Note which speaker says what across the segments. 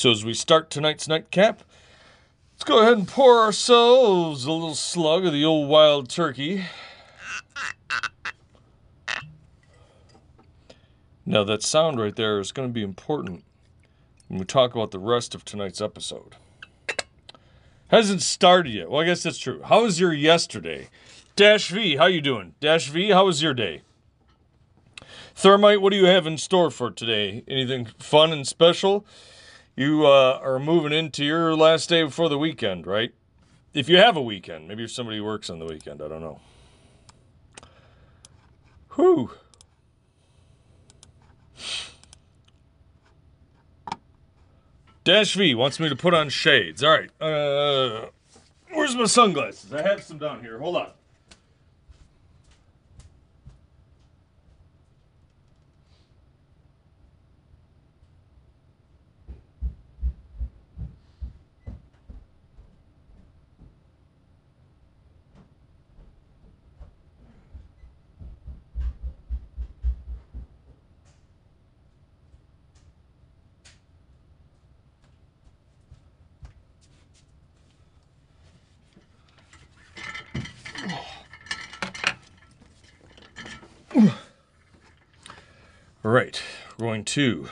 Speaker 1: So as we start tonight's nightcap, let's go ahead and pour ourselves a little slug of the old wild turkey. Now that sound right there is going to be important when we talk about the rest of tonight's episode. Hasn't started yet. Well, I guess that's true. How was your yesterday? Dash V, how you doing? Dash V, how was your day? Thermite, what do you have in store for today? Anything fun and special? You uh, are moving into your last day before the weekend, right? If you have a weekend, maybe if somebody works on the weekend, I don't know. Whew. Dash V wants me to put on shades. All right. Uh, where's my sunglasses? I have some down here. Hold on. All right, we're going to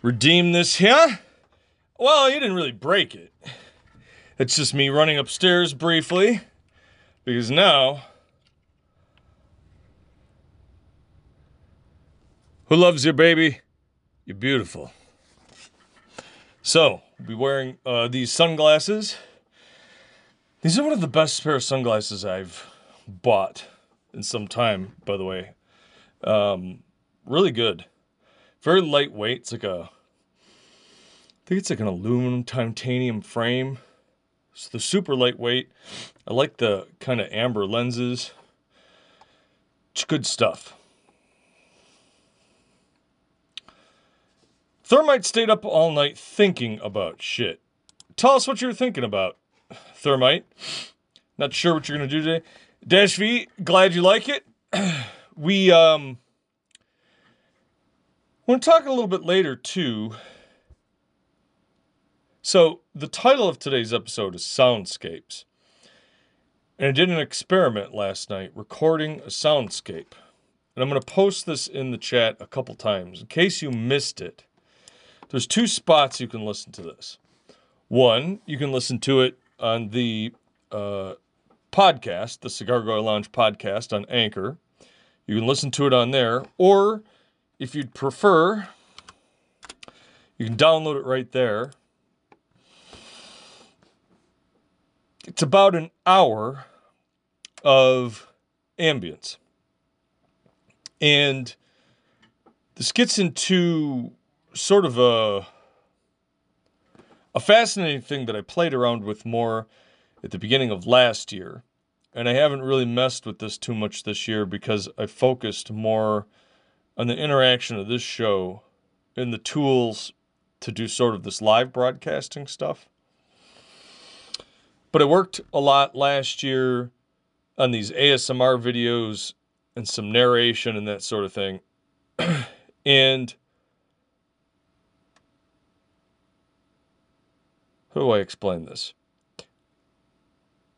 Speaker 1: redeem this here. Well, you didn't really break it. It's just me running upstairs briefly because now. Who loves you, baby? You're beautiful. So, we'll be wearing uh, these sunglasses. These are one of the best pair of sunglasses I've bought in some time, by the way. Um, really good. Very lightweight. It's like a, I think it's like an aluminum titanium frame. So the super lightweight. I like the kind of amber lenses. It's good stuff. Thermite stayed up all night thinking about shit. Tell us what you're thinking about, Thermite. Not sure what you're gonna do today. Dash V, glad you like it. we um want to talk a little bit later too. So the title of today's episode is Soundscapes. And I did an experiment last night recording a soundscape. And I'm going to post this in the chat a couple times in case you missed it. There's two spots you can listen to this. One, you can listen to it on the uh, podcast, the Cigargoyle Lounge podcast on Anchor. You can listen to it on there, or if you'd prefer, you can download it right there. It's about an hour of ambience. And this gets into sort of a a fascinating thing that I played around with more at the beginning of last year. And I haven't really messed with this too much this year because I focused more on the interaction of this show and the tools to do sort of this live broadcasting stuff. But it worked a lot last year on these ASMR videos and some narration and that sort of thing. and how do I explain this?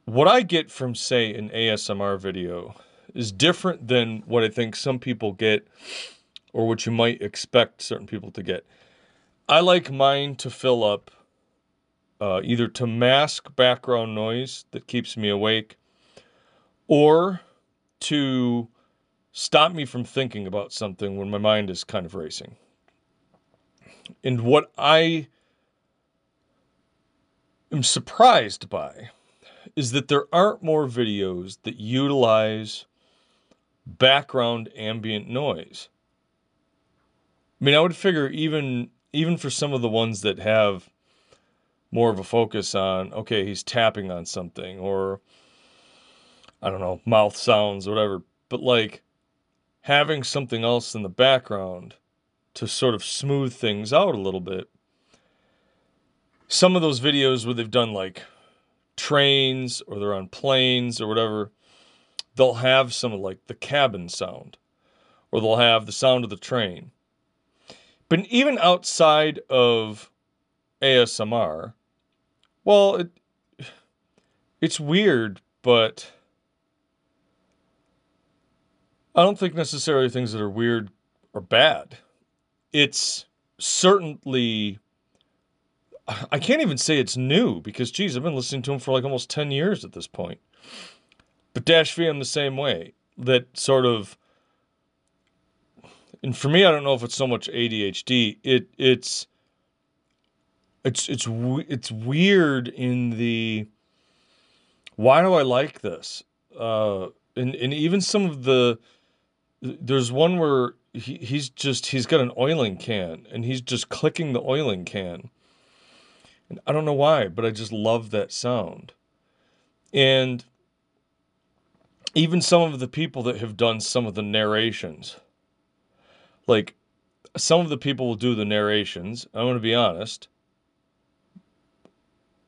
Speaker 1: What I get from, say, an ASMR video is different than what I think some people get or what you might expect certain people to get. I like mine to fill up uh, either to mask background noise that keeps me awake or to stop me from thinking about something when my mind is kind of racing. And what I am surprised by is that there aren't more videos that utilize background ambient noise. I mean, I would figure even even for some of the ones that have more of a focus on okay, he's tapping on something or I don't know, mouth sounds, whatever. But like having something else in the background to sort of smooth things out a little bit. Some of those videos where they've done like trains or they're on planes or whatever, they'll have some like the cabin sound or they'll have the sound of the train. But even outside of ASMR, well, it it's weird, but I don't think necessarily things that are weird are bad. It's certainly I can't even say it's new because geez, I've been listening to him for like almost 10 years at this point. But Dash V I'm the same way. That sort of and for me I don't know if it's so much ADHD. It it's it's it's it's weird in the why do I like this? Uh, and and even some of the there's one where he, he's just he's got an oiling can and he's just clicking the oiling can. And I don't know why, but I just love that sound. And even some of the people that have done some of the narrations, like some of the people will do the narrations. I'm going to be honest.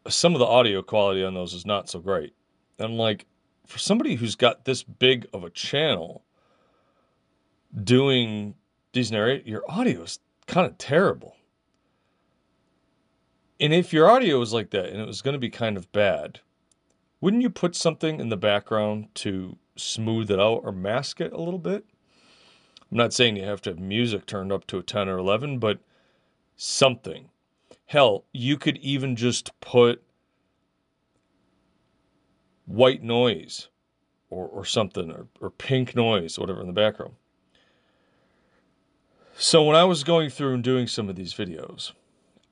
Speaker 1: Some of the audio quality on those is not so great. And like for somebody who's got this big of a channel doing these narrate, your audio is kind of terrible. And if your audio was like that and it was going to be kind of bad, wouldn't you put something in the background to smooth it out or mask it a little bit? I'm not saying you have to have music turned up to a 10 or 11, but something. Hell, you could even just put white noise or, or something, or, or pink noise, whatever in the background. So when I was going through and doing some of these videos,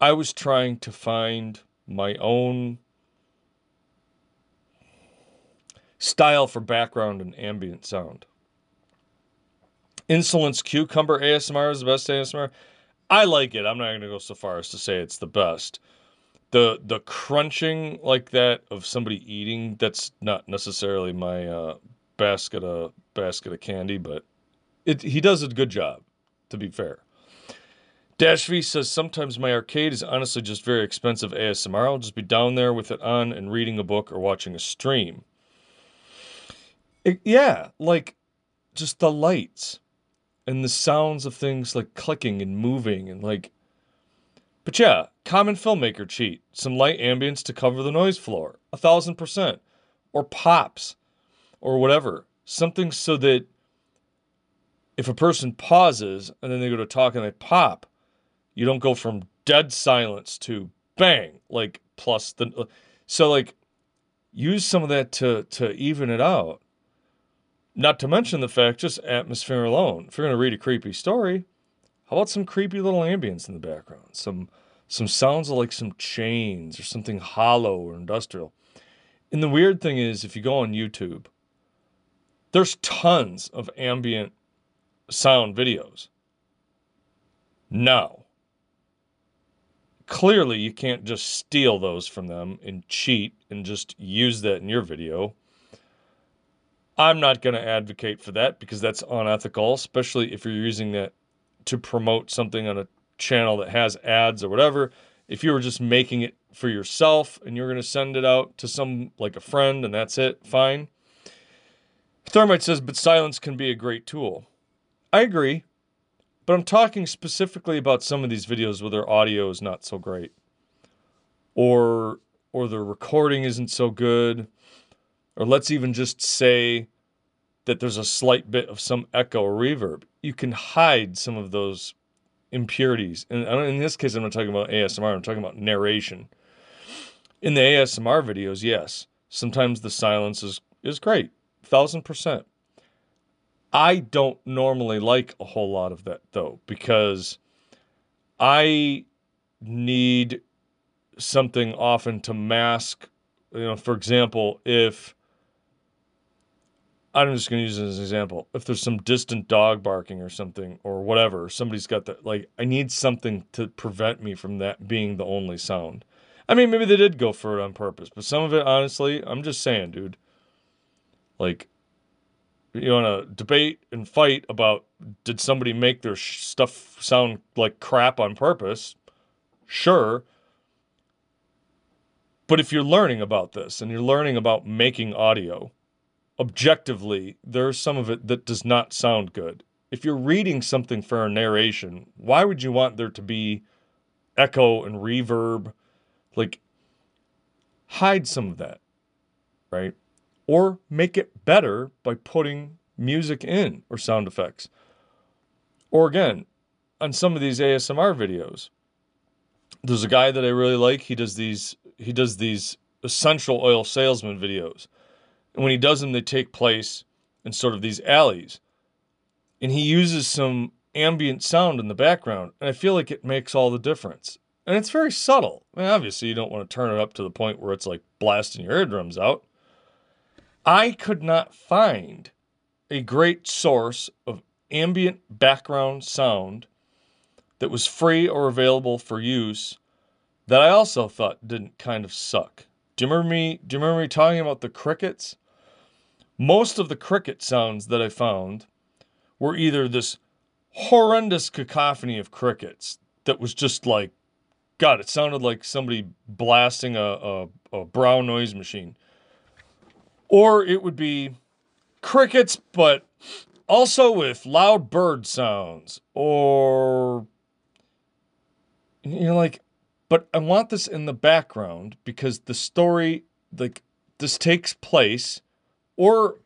Speaker 1: I was trying to find my own style for background and ambient sound. Insolence Cucumber ASMR is the best ASMR. I like it. I'm not going to go so far as to say it's the best the the crunching like that of somebody eating that's not necessarily my uh, basket of basket of candy, but it he does a good job. To be fair, Dash V says sometimes my arcade is honestly just very expensive ASMR. I'll just be down there with it on and reading a book or watching a stream. It, yeah, like just the lights and the sounds of things like clicking and moving and like but yeah, common filmmaker cheat. Some light ambience to cover the noise floor. A thousand percent. Or pops. Or whatever. Something so that if a person pauses and then they go to talk and they pop, you don't go from dead silence to bang, like plus the so like use some of that to to even it out. Not to mention the fact just atmosphere alone. If you're gonna read a creepy story, how about some creepy little ambience in the background? Some some sounds like some chains or something hollow or industrial. And the weird thing is if you go on YouTube, there's tons of ambient sound videos. Now, clearly you can't just steal those from them and cheat and just use that in your video. I'm not going to advocate for that because that's unethical, especially if you're using that to promote something on a channel that has ads or whatever. If you were just making it for yourself and you're going to send it out to some, like a friend, and that's it, fine. Thermite says, but silence can be a great tool. I agree. But I'm talking specifically about some of these videos where their audio is not so great. Or or the recording isn't so good. Or let's even just say that there's a slight bit of some echo or reverb. You can hide some of those impurities. And in this case, I'm not talking about ASMR, I'm talking about narration. In the ASMR videos, yes, sometimes the silence is, is great, thousand percent. I don't normally like a whole lot of that though, because I need something often to mask, you know, for example, if I'm just going to use it as an example. If there's some distant dog barking or something or whatever, somebody's got that, like, I need something to prevent me from that being the only sound. I mean, maybe they did go for it on purpose, but some of it, honestly, I'm just saying, dude. Like, you want to debate and fight about did somebody make their sh- stuff sound like crap on purpose? Sure. But if you're learning about this and you're learning about making audio, objectively, there's some of it that does not sound good. If you're reading something for a narration, why would you want there to be echo and reverb Like, hide some of that, right? Or make it better by putting music in or sound effects. Or again, on some of these ASMR videos, there's a guy that I really like. He does these he does these essential oil salesman videos. And when he does them, they take place in sort of these alleys. And he uses some ambient sound in the background. And I feel like it makes all the difference. And it's very subtle. I mean, obviously, you don't want to turn it up to the point where it's like blasting your eardrums out. I could not find a great source of ambient background sound that was free or available for use that I also thought didn't kind of suck. Do you remember me? Do you remember me talking about the crickets? Most of the cricket sounds that I found were either this horrendous cacophony of crickets that was just like, God, it sounded like somebody blasting a, a, a brown noise machine. Or it would be crickets, but also with loud bird sounds. Or you're like, but I want this in the background because the story, like, this takes place, or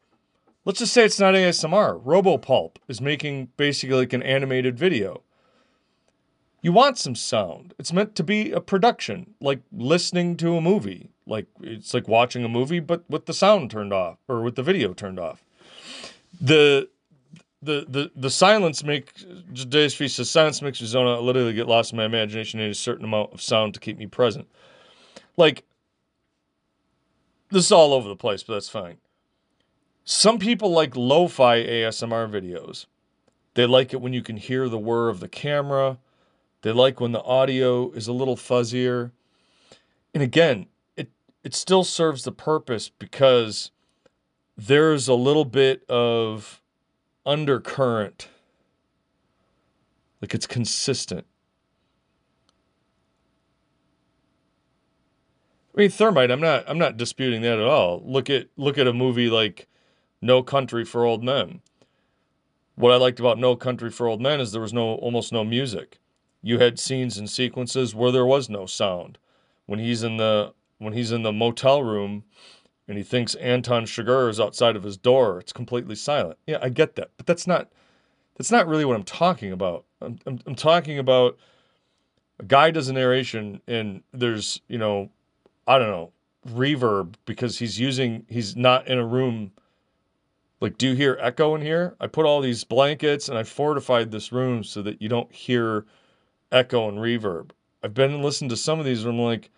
Speaker 1: let's just say it's not ASMR. Robopulp is making basically like an animated video. You want some sound. It's meant to be a production, like listening to a movie. Like it's like watching a movie, but with the sound turned off or with the video turned off. The the the the silence make Days Feast says silence makes me zone out. literally get lost in my imagination. I need a certain amount of sound to keep me present. Like this is all over the place, but that's fine. Some people like lo-fi ASMR videos. They like it when you can hear the whir of the camera. They like when the audio is a little fuzzier. And again, it it still serves the purpose because there's a little bit of undercurrent. Like it's consistent. I mean, Thermite. I'm not. I'm not disputing that at all. Look at look at a movie like No Country for Old Men. What I liked about No Country for Old Men is there was no almost no music. You had scenes and sequences where there was no sound. When he's in the when he's in the motel room and he thinks Anton Chigurh is outside of his door. It's completely silent. Yeah, I get that, but that's not that's not really what I'm talking about. I'm, I'm, I'm talking about a guy does a narration and there's you know I don't know reverb because he's using he's not in a room. Like, do you hear echo in here? I put all these blankets and I fortified this room so that you don't hear echo and reverb. I've been and listened to some of these and I'm like,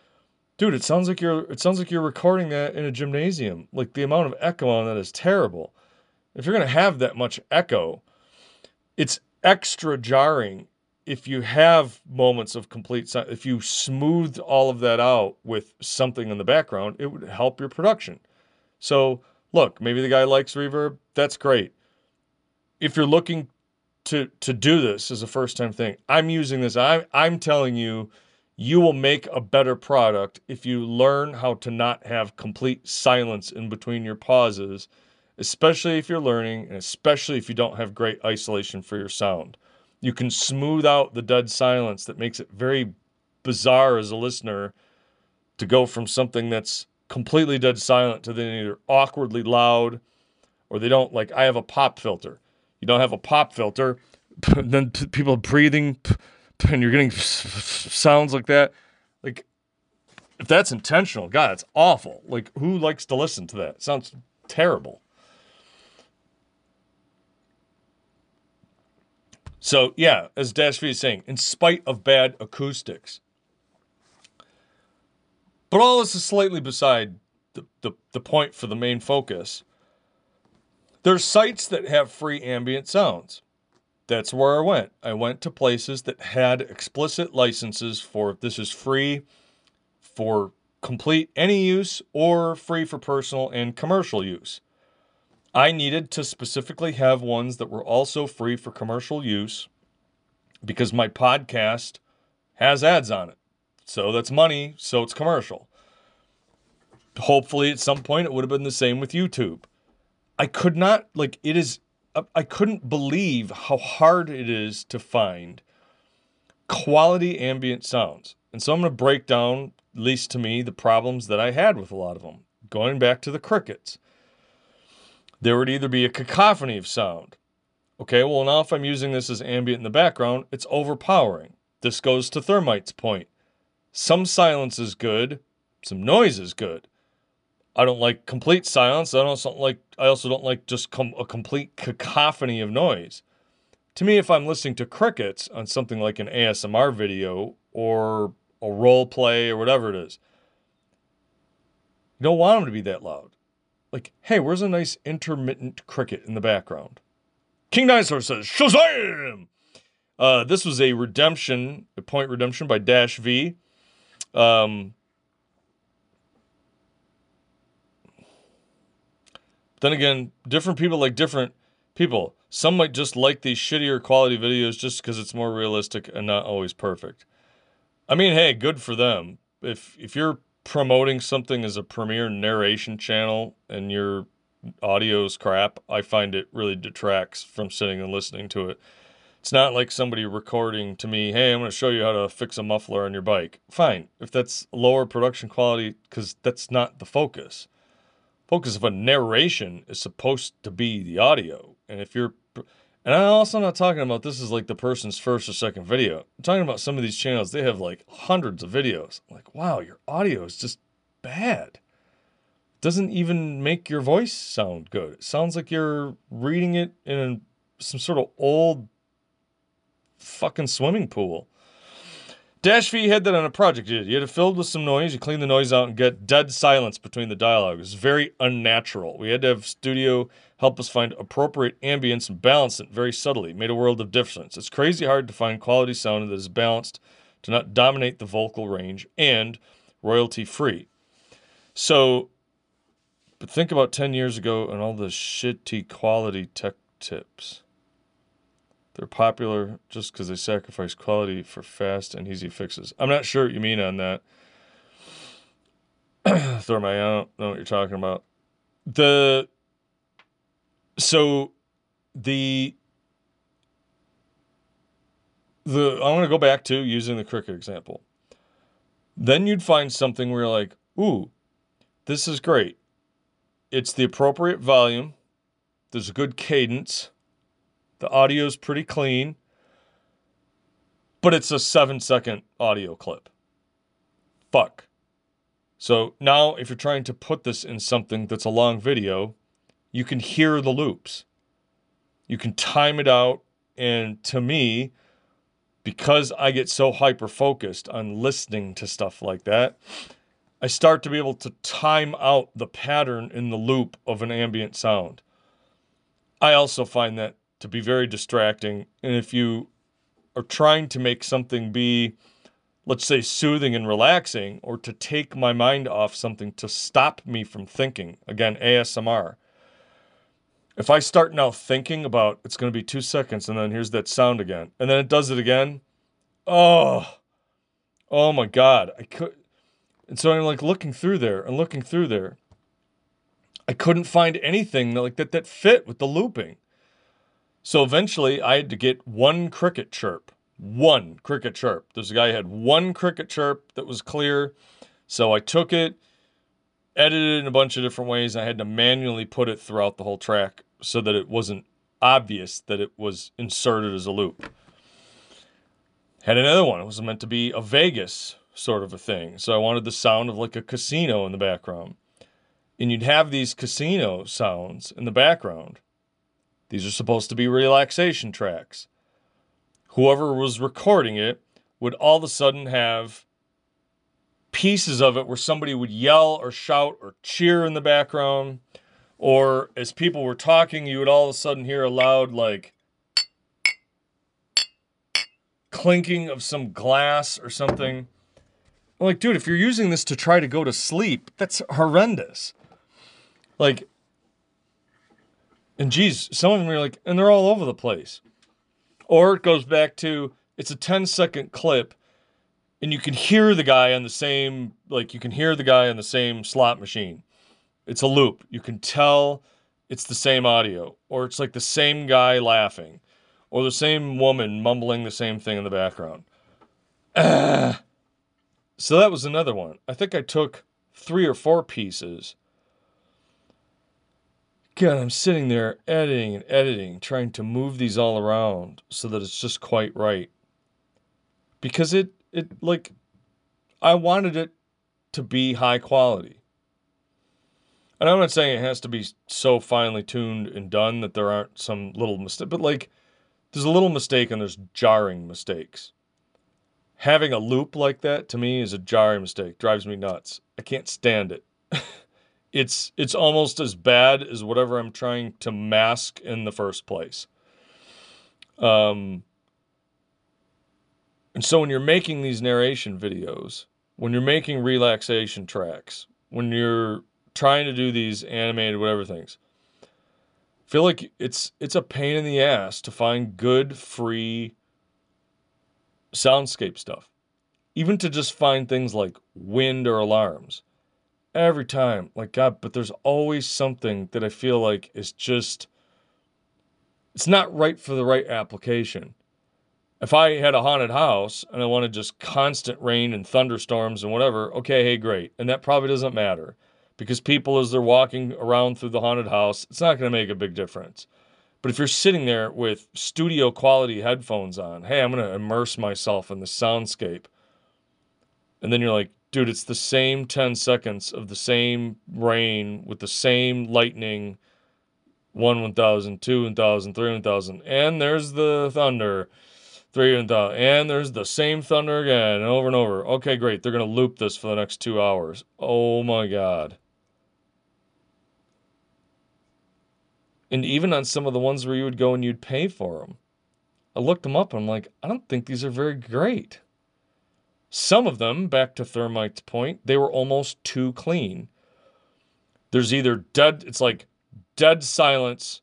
Speaker 1: dude, it sounds like you're it sounds like you're recording that in a gymnasium. Like the amount of echo on that is terrible. If you're gonna have that much echo, it's extra jarring if you have moments of complete silence. If you smoothed all of that out with something in the background, it would help your production. So look, maybe the guy likes reverb. That's great. If you're looking to to do this as a first time thing, I'm using this. I'm I'm telling you you will make a better product if you learn how to not have complete silence in between your pauses, especially if you're learning and especially if you don't have great isolation for your sound. You can smooth out the dead silence that makes it very bizarre as a listener to go from something that's completely dead silent to then either awkwardly loud or they don't like I have a pop filter. You don't have a pop filter, then people breathing and you're getting sounds like that, like if that's intentional, God, it's awful. Like who likes to listen to that? It sounds terrible. So yeah, as Dash V is saying, in spite of bad acoustics. But all this is slightly beside the, the, the point for the main focus. There's sites that have free ambient sounds that's where I went. I went to places that had explicit licenses for this is free for complete any use or free for personal and commercial use. I needed to specifically have ones that were also free for commercial use because my podcast has ads on it. So that's money, so it's commercial. Hopefully, at some point, it would have been the same with YouTube. I could not, like, it is I couldn't believe how hard it is to find quality ambient sounds. And so I'm going to break down at least to me, the problems that I had with a lot of them. Going back to the crickets, there would either be a cacophony of sound. Okay, well, now if I'm using this as ambient in the background, it's overpowering. This goes to Thermite's point. Some silence is good, some noise is good. I don't like complete silence. I don't like. I also don't like just com- a complete cacophony of noise. To me, if I'm listening to crickets on something like an ASMR video or a role play or whatever it is, you don't want them to be that loud. Like, hey, where's a nice intermittent cricket in the background? King Dinosaur says, Shazam! Uh, this was a redemption, a point redemption by Dash V. Um, then again, different people like different people. Some might just like these shittier quality videos just because it's more realistic and not always perfect. I mean, hey, good for them. If if you're promoting something as a premier narration channel and your audio's crap, I find it really detracts from sitting and listening to it. It's not like somebody recording to me, hey, I'm going to show you how to fix a muffler on your bike. Fine, if that's lower production quality, because that's not the focus. Focus of a narration is supposed to be the audio. And if you're, and I'm also not talking about this is like the person's first or second video. I'm talking about some of these channels, they have like hundreds of videos. I'm like, wow, your audio is just bad doesn't even make your voice sound good. It sounds like you're reading it in some sort of old fucking swimming pool. Dash V had that on a project. You had it filled with some noise. You clean the noise out and get dead silence between the dialogue. It's very unnatural. We had to have studio help us find appropriate ambience and balance it very subtly. It made a world of difference. It's crazy hard to find quality sound that is balanced to not dominate the vocal range and royalty free. So but think about 10 years ago and all the shitty quality tech tips. They're popular just because they sacrifice quality for fast and easy fixes. I'm not sure what you mean on that. Throw my, I don't know what you're talking about. The, so the, the, I'm going to go back to using the cricket example. Then you'd find something where you're like, ooh, this is great it's the appropriate volume. There's a good cadence. The audio is pretty clean, but it's a seven second audio clip. Fuck. So now, if you're trying to put this in something that's a long video, you can hear the loops. You can time it out. And to me, because I get so hyper focused on listening to stuff like that, I start to be able to time out the pattern in the loop of an ambient sound. I also find that to be very distracting. And if you are trying to make something be, let's say, soothing and relaxing, or to take my mind off something to stop me from thinking, again, ASMR. If I start now thinking about it's going to be two seconds and then here's that sound again, and then it does it again, oh, oh my God. I could and so I'm like looking through there and looking through there. I couldn't find anything that, like that that fit with the looping. So eventually I had to get one cricket chirp. One cricket chirp. There's a guy had one cricket chirp that was clear. So I took it, edited it in a bunch of different ways. I had to manually put it throughout the whole track so that it wasn't obvious that it was inserted as a loop. Had another one. It was meant to be a Vegas sort of a thing. So I wanted the sound of like a casino in the background. And you'd have these casino sounds in the background. These are supposed to be relaxation tracks. Whoever was recording it would all of a sudden have pieces of it where somebody would yell or shout or cheer in the background. Or as people were talking, you would all of a sudden hear a loud, like, clinking of some glass or something. I'm like, dude, if you're using this to try to go to sleep, that's horrendous. Like, and geez, some of them are like, and they're all over the place. Or it goes back to it's a 10 second clip, and you can hear the guy on the same, like, you can hear the guy on the same slot machine. It's a loop. You can tell it's the same audio, or it's like the same guy laughing, or the same woman mumbling the same thing in the background. So that was another one. I think I took three or four pieces. God, I'm sitting there editing and editing, trying to move these all around so that it's just quite right. Because it, it like, I wanted it to be high quality. And I'm not saying it has to be so finely tuned and done that there aren't some little mistakes, but like, there's a little mistake and there's jarring mistakes having a loop like that to me is a jarring mistake. Drives me nuts. I can't stand it. it's it's almost as bad as whatever I'm trying to mask in the first place. Um and so when you're making these narration videos, when you're making relaxation tracks, when you're trying to do these animated whatever things, I feel like it's it's a pain in the ass to find good free soundscape stuff, even to just find things like wind or alarms. Every time, like God, but there's always something that I feel like is just, it's not right for the right application. If I had a haunted house and I wanted just constant rain and thunderstorms and whatever, okay, hey, great. And that probably doesn't matter because people, as they're walking around through the haunted house, it's not going to make a big difference. But if you're sitting there with studio quality headphones on, hey, I'm going to immerse myself in the soundscape. And then you're like, dude, it's the same 10 seconds of the same rain with the same lightning 1 1000, 2 1000, 3 1000. And there's the thunder. 3 1000. And there's the same thunder again and over and over. Okay, great. They're going to loop this for the next two hours. Oh my God. And even on some of the ones where you would go and you'd pay for them, I looked them up and I'm like, I don't think these are very great. Some of them, back to Thermite's point, they were almost too clean. There's either dead, it's like dead silence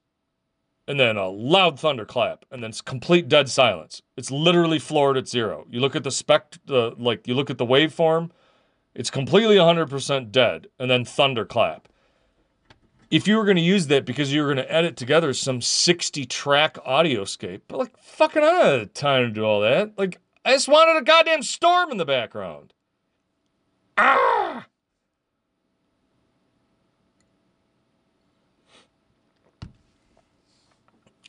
Speaker 1: and then a loud thunderclap and then it's complete dead silence. It's literally floored at zero. You look at the spec, uh, like you look at the waveform, it's completely 100% dead and then thunderclap if you were going to use that because you were going to edit together some 60 track audioscape, but like fucking I don't have time to do all that. Like I just wanted a goddamn storm in the background. Ah!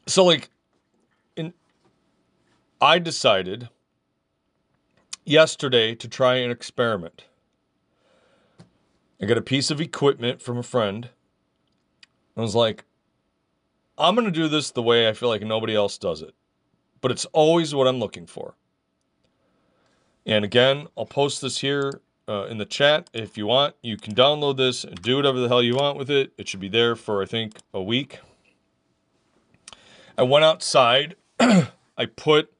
Speaker 1: So like in I decided yesterday to try an experiment. I got a piece of equipment from a friend I was like, I'm going to do this the way I feel like nobody else does it. But it's always what I'm looking for. And again, I'll post this here uh, in the chat. If you want, you can download this and do whatever the hell you want with it. It should be there for, I think, a week. I went outside. I put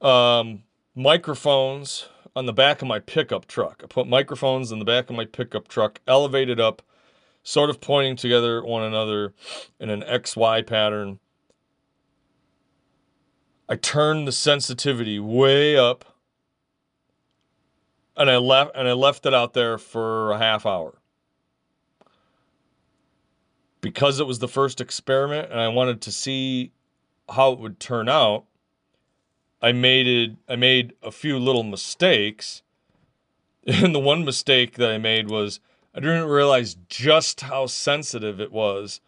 Speaker 1: um, microphones on the back of my pickup truck. I put microphones in the back of my pickup truck, elevated up sort of pointing together one another in an XY pattern. I turned the sensitivity way up and I left and I left it out there for a half hour. Because it was the first experiment and I wanted to see how it would turn out, I made it I made a few little mistakes. And the one mistake that I made was I didn't realize just how sensitive it was.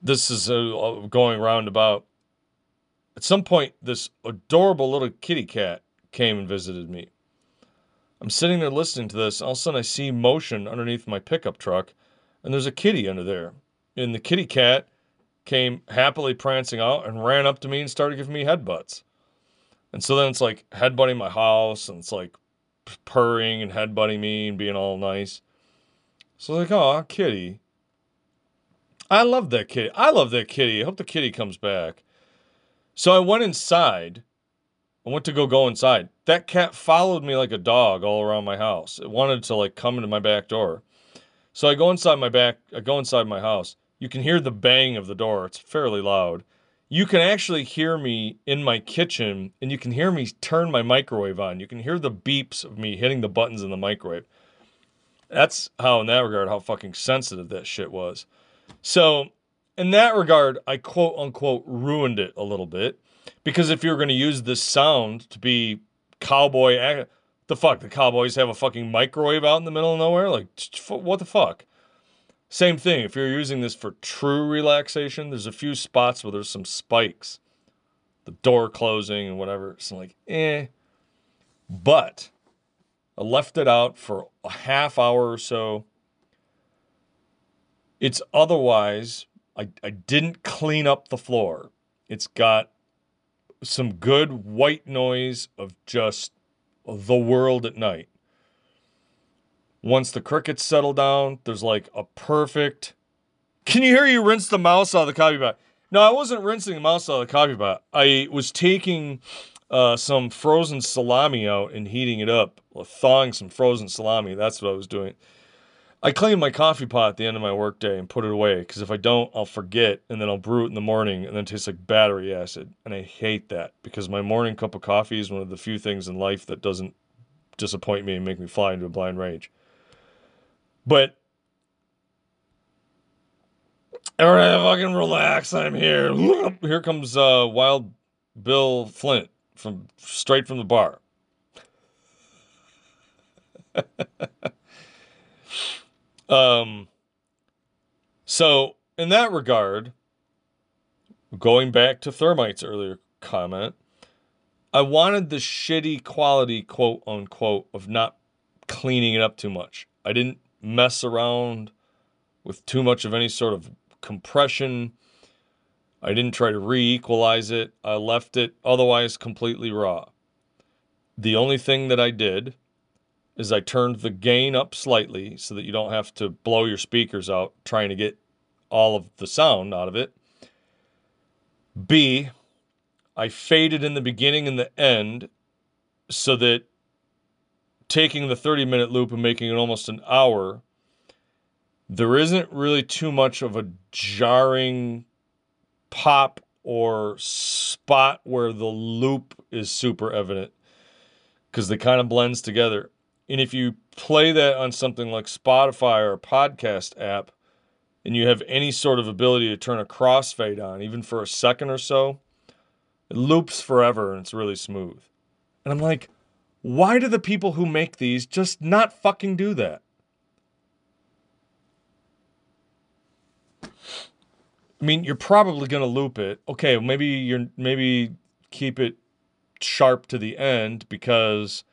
Speaker 1: This is a, going roundabout. At some point, this adorable little kitty cat came and visited me. I'm sitting there listening to this. All of a sudden, I see motion underneath my pickup truck, and there's a kitty under there. And the kitty cat came happily prancing out and ran up to me and started giving me headbutts. And so then it's like headbutting my house, and it's like purring and headbutting me and being all nice. So like, oh, kitty. I love that kitty. I love that kitty. I hope the kitty comes back. So I went inside. I went to go go inside. That cat followed me like a dog all around my house. It wanted to like come into my back door. So I go inside my back. I go inside my house. You can hear the bang of the door. It's fairly loud. You can actually hear me in my kitchen and you can hear me turn my microwave on. You can hear the beeps of me hitting the buttons in the microwave. That's how, in that regard, how fucking sensitive that shit was. So, in that regard, I quote unquote ruined it a little bit because if you're going to use this sound to be cowboy, The fuck? The Cowboys have a fucking microwave out in the middle of nowhere? Like, what the fuck? Same thing. If you're using this for true relaxation, there's a few spots where there's some spikes, the door closing and whatever. It's like, eh. But I left it out for a half hour or so. It's otherwise, I, I didn't clean up the floor. It's got some good white noise of just the world at night. Once the crickets settle down, there's like a perfect. Can you hear you rinse the mouse out of the coffee pot? No, I wasn't rinsing the mouse out of the coffee pot. I was taking uh, some frozen salami out and heating it up, thawing some frozen salami. That's what I was doing. I clean my coffee pot at the end of my workday and put it away because if I don't, I'll forget and then I'll brew it in the morning and then it tastes like battery acid. And I hate that because my morning cup of coffee is one of the few things in life that doesn't disappoint me and make me fly into a blind rage. But everybody fucking relax. I'm here. Here comes uh, Wild Bill Flint from straight from the bar. um, so in that regard, going back to Thermite's earlier comment, I wanted the shitty quality, quote unquote, of not cleaning it up too much. I didn't mess around with too much of any sort of compression. I didn't try to re equalize it. I left it otherwise completely raw. The only thing that I did is I turned the gain up slightly so that you don't have to blow your speakers out trying to get all of the sound out of it. B, I faded in the beginning and the end so that taking the 30 minute loop and making it almost an hour, there isn't really too much of a jarring pop or spot where the loop is super evident because they kind of blends together. And if you play that on something like Spotify or a podcast app, and you have any sort of ability to turn a crossfade on, even for a second or so, it loops forever and it's really smooth. And I'm like, why do the people who make these just not fucking do that? I mean, you're probably going to loop it. Okay, maybe you're maybe keep it sharp to the end because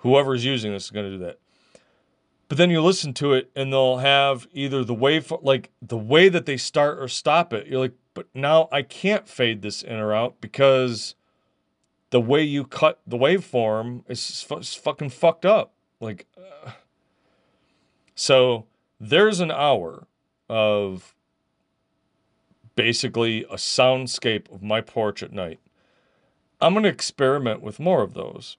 Speaker 1: whoever's using this is going to do that. But then you listen to it and they'll have either the wave like the way that they start or stop it. You're like, but now I can't fade this in or out because the way you cut the waveform is, is fucking fucked up. Like, uh, so there's an hour of basically a soundscape of my porch at night. I'm going to experiment with more of those.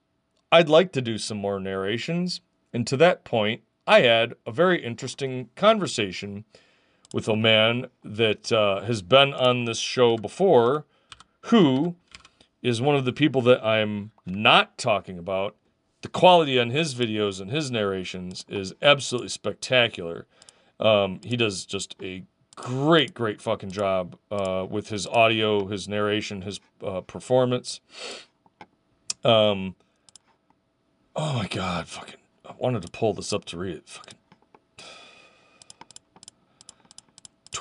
Speaker 1: I'd like to do some more narrations, and to that point, I had a very interesting conversation with a man that uh, has been on this show before who is one of the people that I'm not talking about. The quality on his videos and his narrations is absolutely spectacular. Um, he does just a great, great fucking job uh, with his audio, his narration, his uh, performance. Um, oh my god, fucking! I wanted to pull this up to read it. Fucking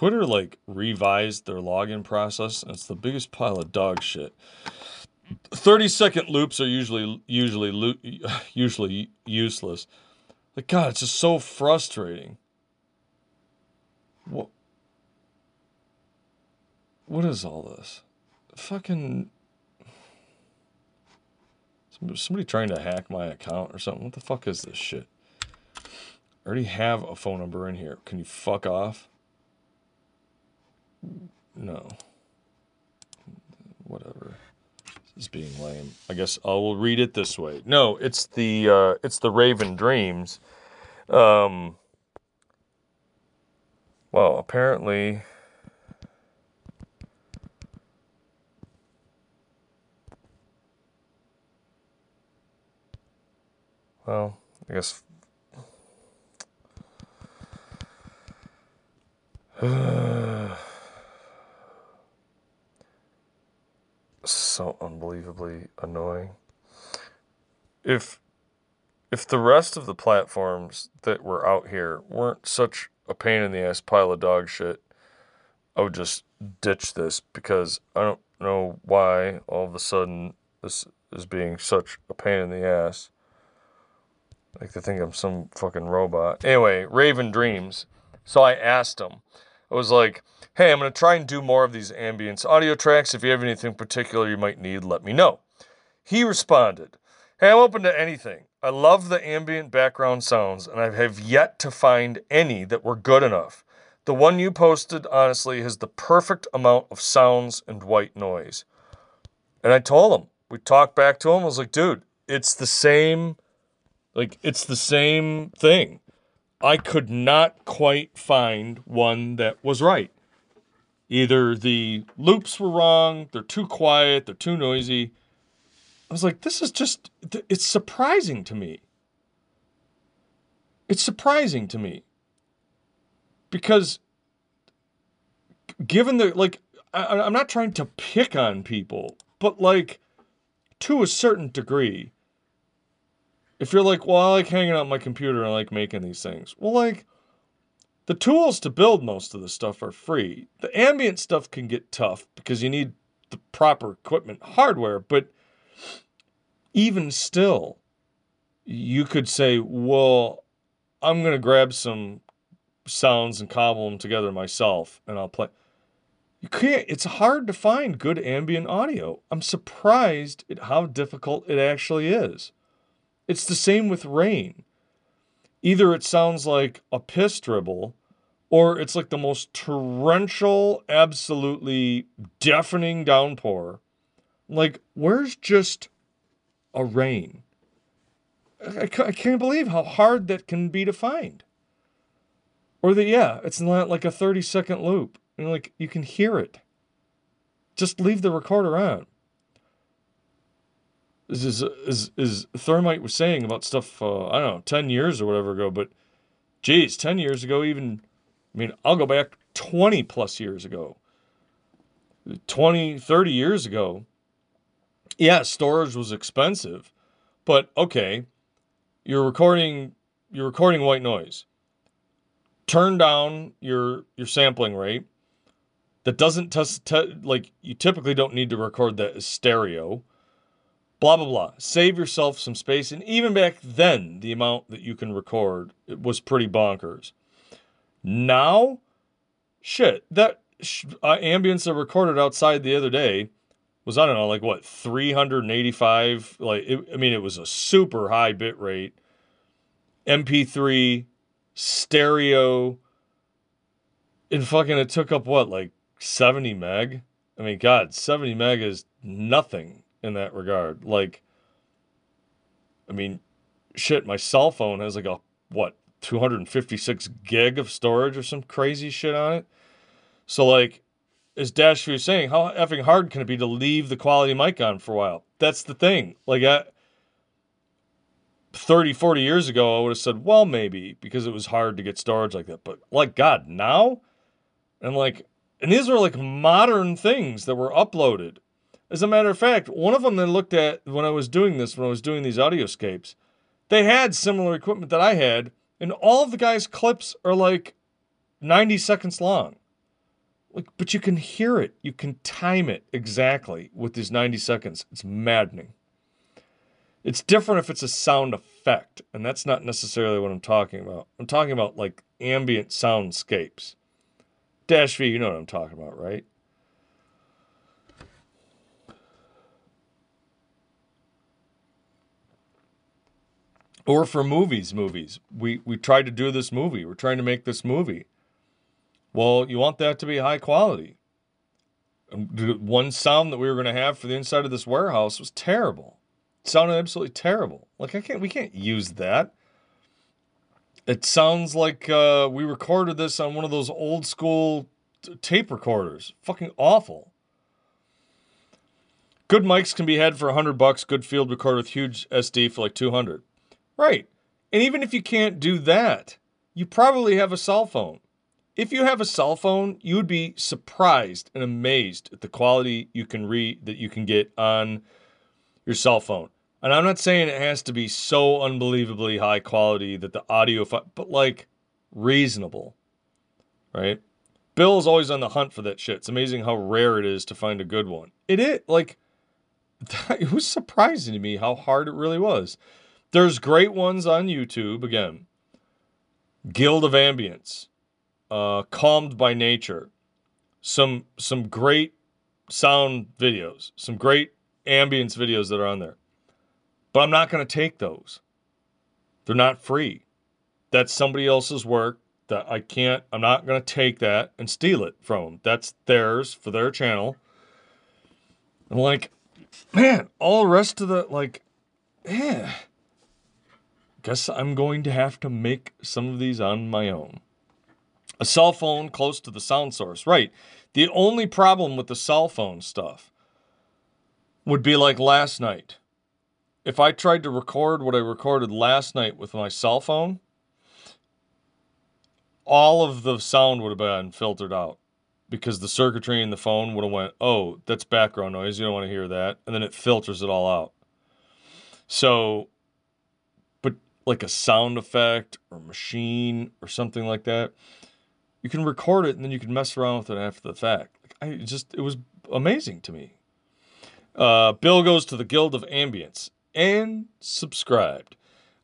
Speaker 1: Twitter like revised their login process, and it's the biggest pile of dog shit. 30 second loops are usually usually usually useless. Like god, it's just so frustrating. What What is all this? Fucking somebody trying to hack my account or something. What the fuck is this shit? I already have a phone number in here. Can you fuck off? No. Whatever This is being lame. I guess I will read it this way. No, it's the uh, it's the Raven Dreams. Um, well, apparently. Well, I guess. so unbelievably annoying. If if the rest of the platforms that were out here weren't such a pain in the ass pile of dog shit, I would just ditch this because I don't know why all of a sudden this is being such a pain in the ass. Like they think I'm some fucking robot. Anyway, Raven Dreams. So I asked him. I was like, hey, I'm going to try and do more of these ambience audio tracks. If you have anything particular you might need, let me know. He responded, hey, I'm open to anything. I love the ambient background sounds, and I have yet to find any that were good enough. The one you posted, honestly, has the perfect amount of sounds and white noise. And I told him, we talked back to him. I was like, dude, it's the same, like, it's the same thing. I could not quite find one that was right. Either the loops were wrong, they're too quiet, they're too noisy. I was like, this is just, it's surprising to me. It's surprising to me. Because given the, like, I, I'm not trying to pick on people, but like, to a certain degree, if you're like, well, I like hanging out on my computer and I like making these things. Well, like, the tools to build most of the stuff are free. The ambient stuff can get tough because you need the proper equipment, hardware, but even still, you could say, well, I'm going to grab some sounds and cobble them together myself and I'll play. You can't, it's hard to find good ambient audio. I'm surprised at how difficult it actually is. It's the same with rain. Either it sounds like a piss dribble or it's like the most torrential, absolutely deafening downpour. Like, where's just a rain. I, I can't believe how hard that can be to find. Or that, yeah, it's not like a 30 second loop. And like, you can hear it. Just leave the recorder on. Is, is, is Thermite was saying about stuff, uh, I don't know, 10 years or whatever ago, but geez, 10 years ago, even, I mean, I'll go back 20 plus years ago. 20, 30 years ago, yeah, storage was expensive, but okay, you're recording you're recording white noise. Turn down your your sampling rate. That doesn't test te- like you typically don't need to record that as stereo. Blah blah blah. Save yourself some space, and even back then, the amount that you can record it was pretty bonkers. Now, shit, that sh- uh, ambience I recorded outside the other day was I don't know like what 385 like it, I mean it was a super high bit rate MP3 stereo and fucking it took up what like 70 meg I mean god 70 meg is nothing in that regard like I mean shit my cell phone has like a what 256 gig of storage or some crazy shit on it so like as Dash was saying, how effing hard can it be to leave the quality mic on for a while? That's the thing. Like, I, 30, 40 years ago, I would have said, well, maybe, because it was hard to get storage like that. But, like, God, now? And, like, and these were like modern things that were uploaded. As a matter of fact, one of them that I looked at when I was doing this, when I was doing these audioscapes, they had similar equipment that I had, and all of the guys' clips are like 90 seconds long. Like, but you can hear it. You can time it exactly with these 90 seconds. It's maddening. It's different if it's a sound effect, and that's not necessarily what I'm talking about. I'm talking about like ambient soundscapes. Dash V, you know what I'm talking about, right? Or for movies, movies. We we tried to do this movie. We're trying to make this movie. Well, you want that to be high quality. One sound that we were going to have for the inside of this warehouse was terrible. It sounded absolutely terrible. Like I can't, we can't use that. It sounds like uh, we recorded this on one of those old school t- tape recorders. Fucking awful. Good mics can be had for 100 bucks. Good field recorder with huge SD for like 200. Right. And even if you can't do that, you probably have a cell phone. If you have a cell phone, you would be surprised and amazed at the quality you can read that you can get on your cell phone. And I'm not saying it has to be so unbelievably high quality that the audio, but like reasonable, right? Bill's always on the hunt for that shit. It's amazing how rare it is to find a good one. It is like it was surprising to me how hard it really was. There's great ones on YouTube again. Guild of Ambience, uh, Calmed by Nature, some some great sound videos, some great ambience videos that are on there. But I'm not going to take those. They're not free. That's somebody else's work that I can't, I'm not going to take that and steal it from them. That's theirs for their channel. I'm like, man, all the rest of the, like, yeah. Guess I'm going to have to make some of these on my own. A cell phone close to the sound source. Right. The only problem with the cell phone stuff would be like last night. If I tried to record what I recorded last night with my cell phone, all of the sound would have been filtered out because the circuitry in the phone would have went, "Oh, that's background noise. You don't want to hear that." And then it filters it all out. So like a sound effect or machine or something like that, you can record it and then you can mess around with it after the fact. Like I just it was amazing to me. Uh, Bill goes to the Guild of Ambience and subscribed.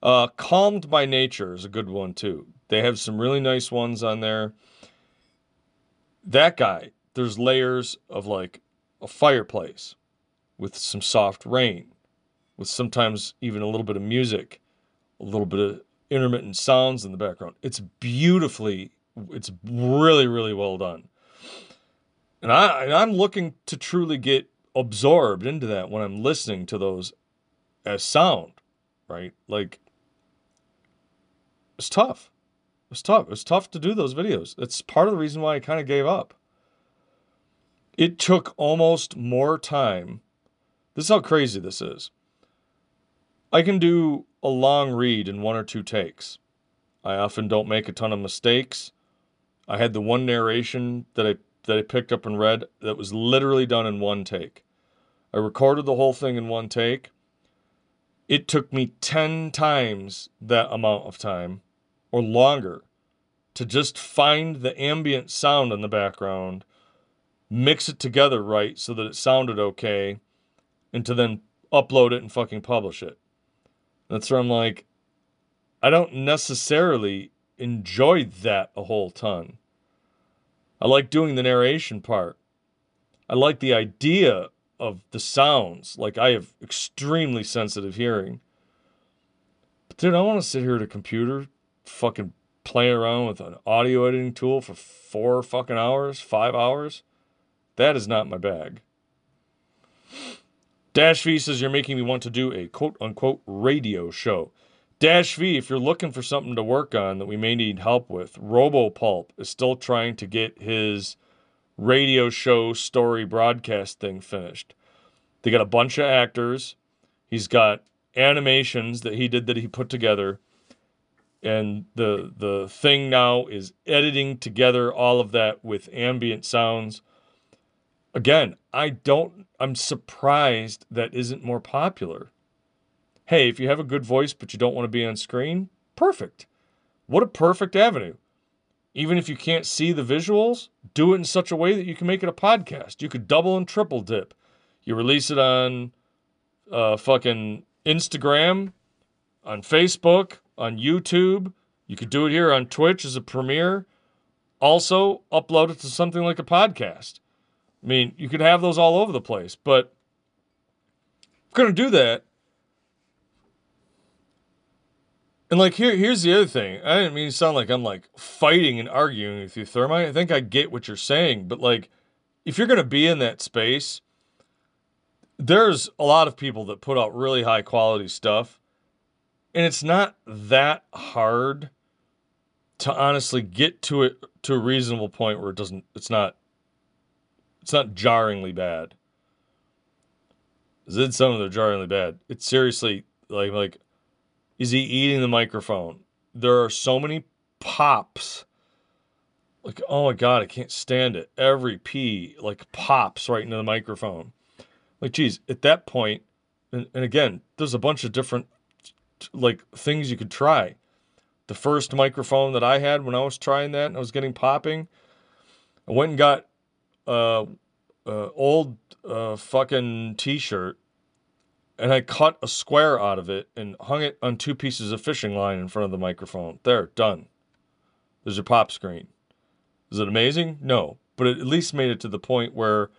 Speaker 1: Uh, Calmed by Nature is a good one too. They have some really nice ones on there. That guy, there's layers of like a fireplace with some soft rain, with sometimes even a little bit of music, a little bit of intermittent sounds in the background. It's beautifully, it's really, really well done. And I, and I'm looking to truly get absorbed into that when I'm listening to those as sound, right? Like, it's tough. It's tough. It's tough to do those videos. That's part of the reason why I kind of gave up. It took almost more time. This is how crazy this is. I can do a long read in one or two takes. I often don't make a ton of mistakes. I had the one narration that I that I picked up and read that was literally done in one take. I recorded the whole thing in one take. It took me 10 times that amount of time or longer to just find the ambient sound in the background, mix it together right so that it sounded okay, and to then upload it and fucking publish it. That's where I'm like, I don't necessarily enjoy that a whole ton. I like doing the narration part. I like the idea of the sounds. Like I have extremely sensitive hearing. But dude, I want to sit here at a computer, fucking playing around with an audio editing tool for four fucking hours, five hours. That is not my bag. Dash V says you're making me want to do a quote unquote radio show. Dash V, if you're looking for something to work on that we may need help with, RoboPulp is still trying to get his radio show story broadcast thing finished. They got a bunch of actors. He's got animations that he did that he put together. And the the thing now is editing together all of that with ambient sounds. Again, I don't I'm surprised that isn't more popular. Hey, if you have a good voice but you don't want to be on screen, perfect. What a perfect avenue. Even if you can't see the visuals, do it in such a way that you can make it a podcast. You could double and triple dip. You release it on uh, fucking Instagram, on Facebook, on YouTube. You could do it here on Twitch as a premiere. Also, upload it to something like a podcast. I mean, you could have those all over the place, but if you're going to do that, And like here, here's the other thing. I didn't mean to sound like I'm like fighting and arguing with you, Thermite. I think I get what you're saying, but like, if you're gonna be in that space, there's a lot of people that put out really high quality stuff, and it's not that hard to honestly get to it to a reasonable point where it doesn't. It's not. It's not jarringly bad. Did some of them jarringly bad. It's seriously like like is he eating the microphone? There are so many pops. Like, oh my God, I can't stand it. Every P like pops right into the microphone. Like, geez, at that point, and, and again, there's a bunch of different like things you could try. The first microphone that I had when I was trying that and I was getting popping, I went and got a, a old uh, fucking t-shirt and I cut a square out of it and hung it on two pieces of fishing line in front of the microphone. There, done. There's your pop screen. Is it amazing? No, but it at least made it to the point where it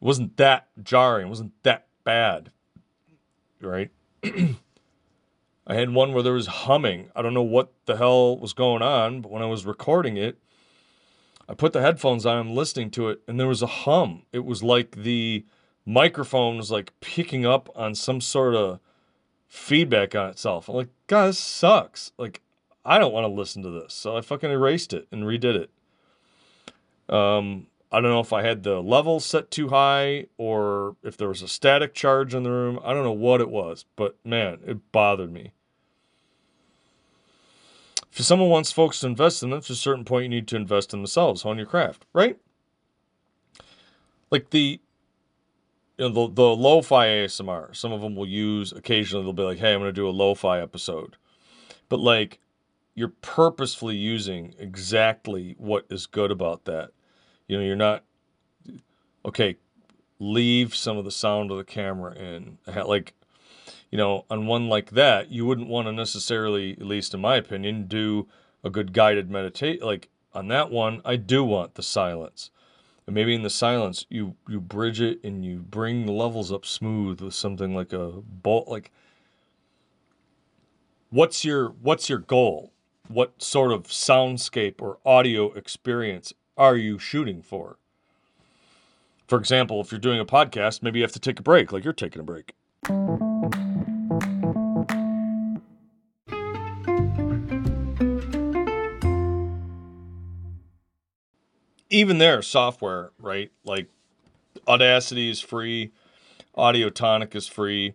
Speaker 1: wasn't that jarring, it wasn't that bad. Right? I had one where there was humming. I don't know what the hell was going on, but when I was recording it, I put the headphones on, I'm listening to it, and there was a hum. It was like the microphone was like picking up on some sort of feedback on itself. I'm like, God, this sucks. Like, I don't want to listen to this. So I fucking erased it and redid it. Um, I don't know if I had the level set too high or if there was a static charge in the room. I don't know what it was, but man, it bothered me. If someone wants folks to invest in them, to a certain point, you need to invest in themselves, on your craft, right? Like the, you know, the, the lo-fi ASMR. Some of them will use occasionally. They'll be like, "Hey, I'm going to do a lo-fi episode," but like, you're purposefully using exactly what is good about that. You know, you're not okay. Leave some of the sound of the camera in. Like you know, on one like that, you wouldn't want to necessarily, at least in my opinion, do a good guided meditate. Like on that one, I do want the silence. And maybe in the silence, you you bridge it and you bring the levels up smooth with something like a bolt. Like, what's your what's your goal? What sort of soundscape or audio experience are you shooting for? For example, if you're doing a podcast, maybe you have to take a break, like you're taking a break. Even their software, right? Like Audacity is free, Audiotonic is free,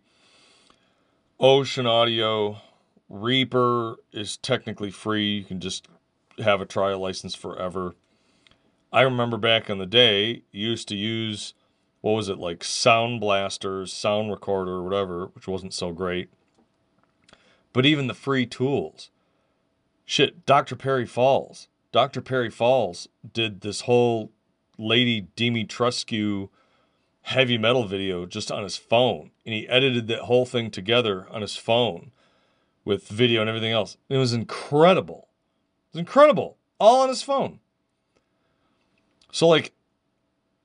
Speaker 1: Ocean Audio, Reaper is technically free. You can just have a trial license forever. I remember back in the day, used to use what was it like Sound Blasters, Sound Recorder, whatever, which wasn't so great. But even the free tools. Shit, Dr. Perry Falls. Dr. Perry Falls did this whole Lady Dimitrescu heavy metal video just on his phone. And he edited that whole thing together on his phone with video and everything else. It was incredible. It was incredible. All on his phone. So, like,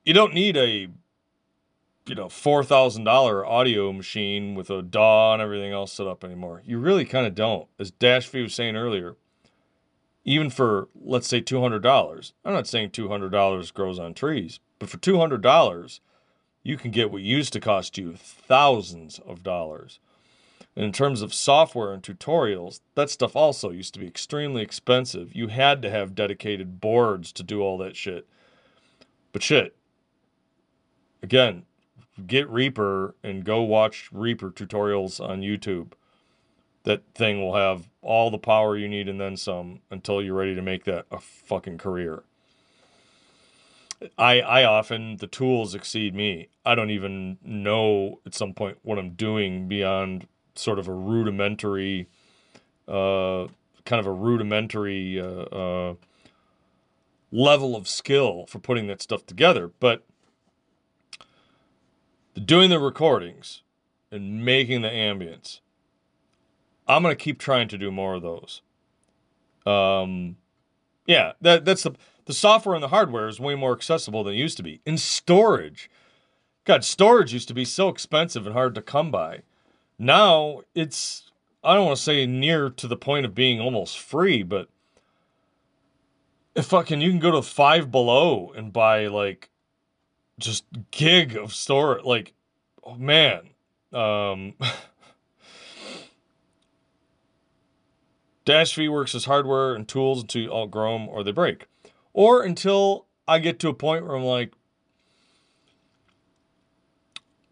Speaker 1: you don't need a, you know, $4,000 audio machine with a DAW and everything else set up anymore. You really kind of don't. As Dash was saying earlier, even for let's say $200 i'm not saying $200 grows on trees but for $200 you can get what used to cost you thousands of dollars. And in terms of software and tutorials that stuff also used to be extremely expensive. You had to have dedicated boards to do all that shit. But shit again get reaper and go watch reaper tutorials on youtube that thing will have all the power you need and then some until you're ready to make that a fucking career. I I often the tools exceed me. I don't even know at some point what I'm doing beyond sort of a rudimentary uh kind of a rudimentary uh, uh level of skill for putting that stuff together, but doing the recordings and making the ambience I'm gonna keep trying to do more of those. Um, yeah, that that's the the software and the hardware is way more accessible than it used to be. In storage, God, storage used to be so expensive and hard to come by. Now it's I don't want to say near to the point of being almost free, but if fucking you can go to Five Below and buy like just gig of store, like oh man. Um, Dash V works as hardware and tools until you outgrow them or they break. Or until I get to a point where I'm like,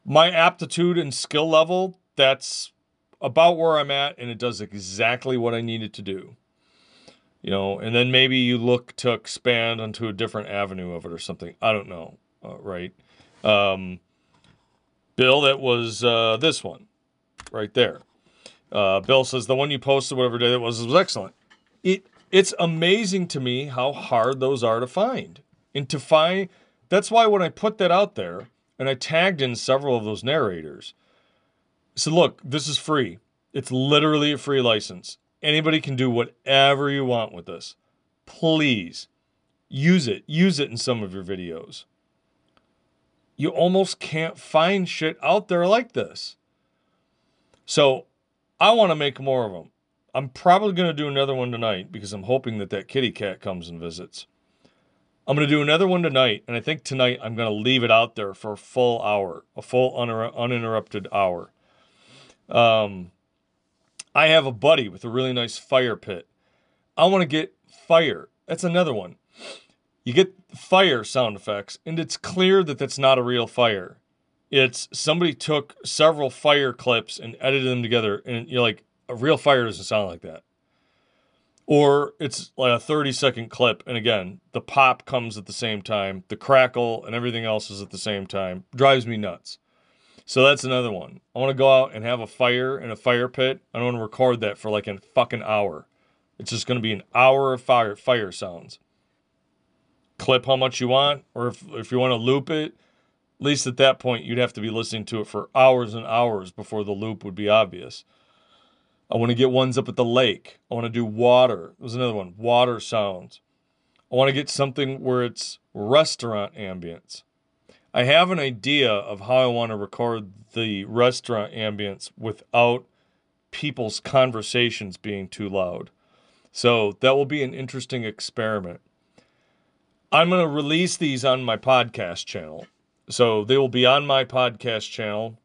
Speaker 1: my aptitude and skill level, that's about where I'm at, and it does exactly what I need it to do. You know, and then maybe you look to expand onto a different avenue of it or something. I don't know, uh, right? Um, Bill, that was uh, this one. right there. Uh, Bill says the one you posted, whatever day it was, was excellent. It it's amazing to me how hard those are to find and to find. That's why when I put that out there and I tagged in several of those narrators, I said, "Look, this is free. It's literally a free license. Anybody can do whatever you want with this. Please use it. Use it in some of your videos." You almost can't find shit out there like this. So I want to make more of them. I'm probably going to do another one tonight because I'm hoping that that kitty cat comes and visits. I'm going to do another one tonight, and I think tonight I'm going to leave it out there for a full hour, a full uninterrupted hour. Um, I have a buddy with a really nice fire pit. I want to get fire. That's another one. You get fire sound effects, and it's clear that that's not a real fire. It's somebody took several fire clips and edited them together, and you're like, a real fire doesn't sound like that. Or it's like a 30 second clip, and again, the pop comes at the same time, the crackle and everything else is at the same time. Drives me nuts. So that's another one. I want to go out and have a fire in a fire pit. I don't want to record that for like a fucking hour. It's just going to be an hour of fire fire sounds. Clip how much you want, or if, if you want to loop it, at least at that point, you'd have to be listening to it for hours and hours before the loop would be obvious. I want to get ones up at the lake. I want to do water. There's another one, water sounds. I want to get something where it's restaurant ambience. I have an idea of how I want to record the restaurant ambience without people's conversations being too loud. So that will be an interesting experiment. I'm going to release these on my podcast channel. So they will be on my podcast channel.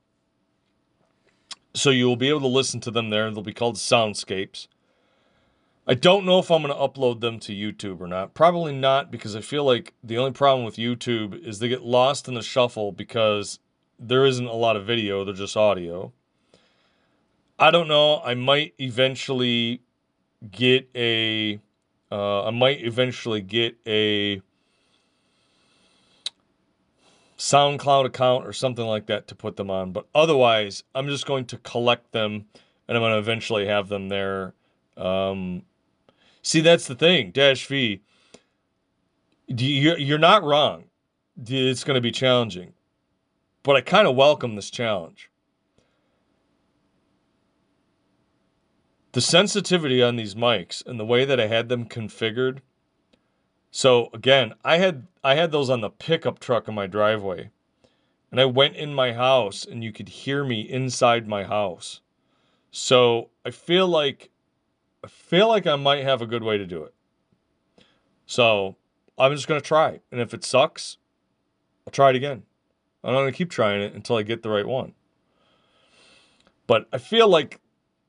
Speaker 1: So you will be able to listen to them there. They'll be called Soundscapes. I don't know if I'm going to upload them to YouTube or not. Probably not because I feel like the only problem with YouTube is they get lost in the shuffle because there isn't a lot of video, they're just audio. I don't know. I might eventually get a. Uh, I might eventually get a SoundCloud account or something like that to put them on. But otherwise, I'm just going to collect them and I'm going to eventually have them there. Um, see, that's the thing, Dash V. You're not wrong. It's going to be challenging. But I kind of welcome this challenge. The sensitivity on these mics and the way that I had them configured so again, I had I had those on the pickup truck in my driveway. And I went in my house and you could hear me inside my house. So I feel like I feel like I might have a good way to do it. So I'm just gonna try. And if it sucks, I'll try it again. I'm gonna keep trying it until I get the right one. But I feel like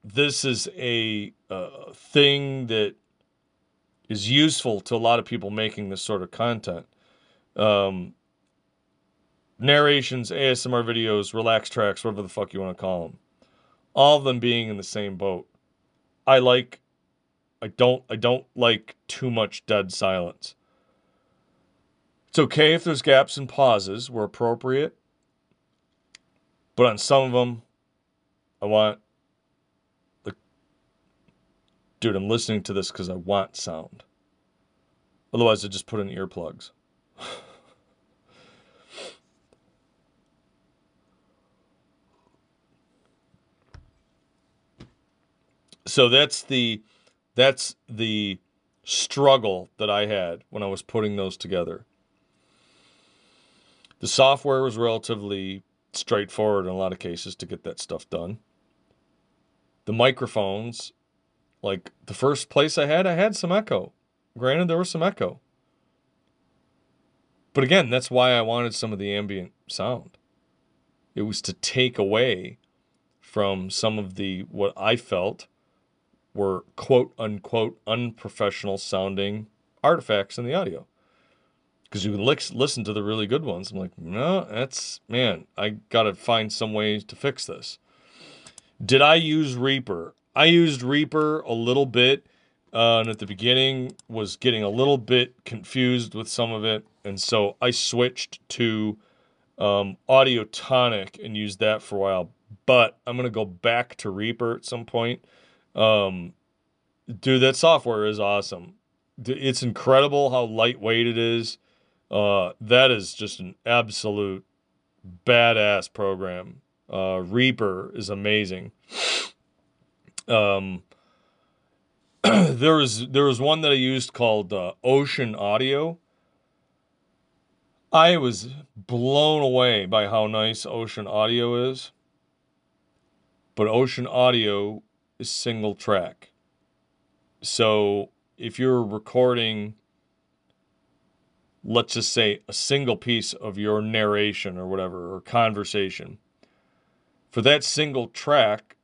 Speaker 1: this is a uh, thing that is useful to a lot of people making this sort of content. Um, narrations, ASMR videos, relax tracks, whatever the fuck you want to call them. All of them being in the same boat. I like I don't I don't like too much dead silence. It's okay if there's gaps and pauses where appropriate. But on some of them I want the dude, I'm listening to this because I want sound. Otherwise, I just put in earplugs. So that's the that's the struggle that I had when I was putting those together. The software was relatively straightforward in a lot of cases to get that stuff done. The microphones like the first place I had, I had some echo. Granted, there was some echo. But again, that's why I wanted some of the ambient sound. It was to take away from some of the what I felt were quote unquote unprofessional sounding artifacts in the audio. Because you can listen to the really good ones. I'm like, no, that's, man, I got to find some way to fix this. Did I use Reaper? I used Reaper a little bit, uh, and at the beginning was getting a little bit confused with some of it, and so I switched to um, Audiotonic and used that for a while. but I'm gonna go back to Reaper at some point. Um, dude, that software is awesome. It's incredible how lightweight it is. Uh, that is just an absolute badass program. Uh, Reaper is amazing. Um, there was there was one that I used called uh, Ocean Audio. I was blown away by how nice Ocean Audio is. But Ocean Audio is single track. So if you're recording let's just say a single piece of your narration or whatever or conversation for that single track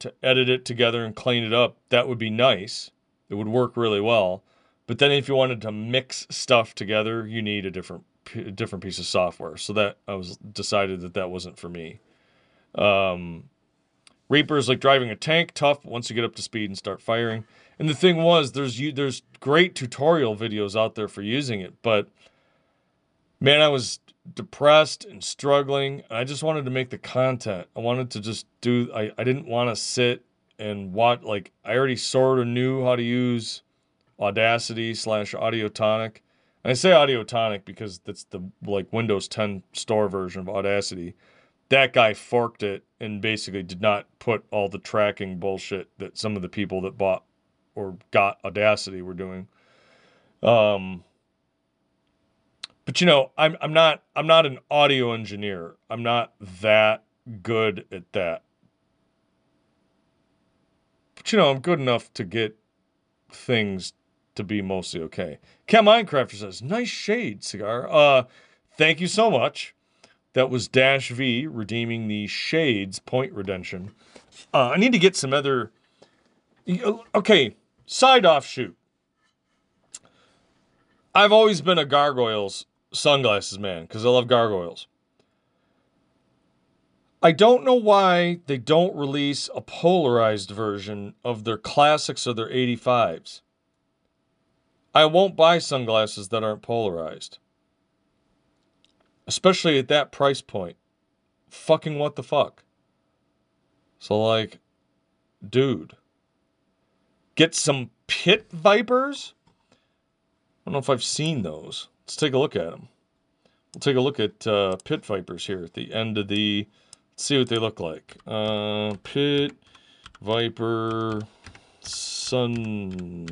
Speaker 1: to edit it together and clean it up that would be nice. It would work really well. But then if you wanted to mix stuff together you need a different a different piece of software. So that i was decided that that wasn't for me. Um, reaper is like driving a tank tough once you get up to speed and start firing. And the thing was, there's you there's great tutorial videos out there for using it, but man, I was depressed and struggling. I just wanted to make the content. I wanted to just do. I I didn't want to sit and watch. Like I already sort of knew how to use Audacity slash Audiotonic. And I say Audiotonic because that's the like Windows 10 store version of Audacity. That guy forked it and basically did not put all the tracking bullshit that some of the people that bought or got Audacity were doing. Um, but you know, I'm I'm not I'm not an audio engineer. I'm not that good at that. But you know, I'm good enough to get things to be mostly okay. Cat Minecrafter says, "Nice shade cigar." Uh, thank you so much. That was Dash V redeeming the shades point redemption. Uh, I need to get some other. Okay, Side offshoot. I've always been a gargoyles sunglasses man because I love gargoyles. I don't know why they don't release a polarized version of their classics or their 85s. I won't buy sunglasses that aren't polarized. Especially at that price point. Fucking what the fuck? So, like, dude. Get some pit vipers. I don't know if I've seen those. Let's take a look at them. We'll take a look at uh, pit vipers here at the end of the. Let's see what they look like. Uh, pit viper sunglasses.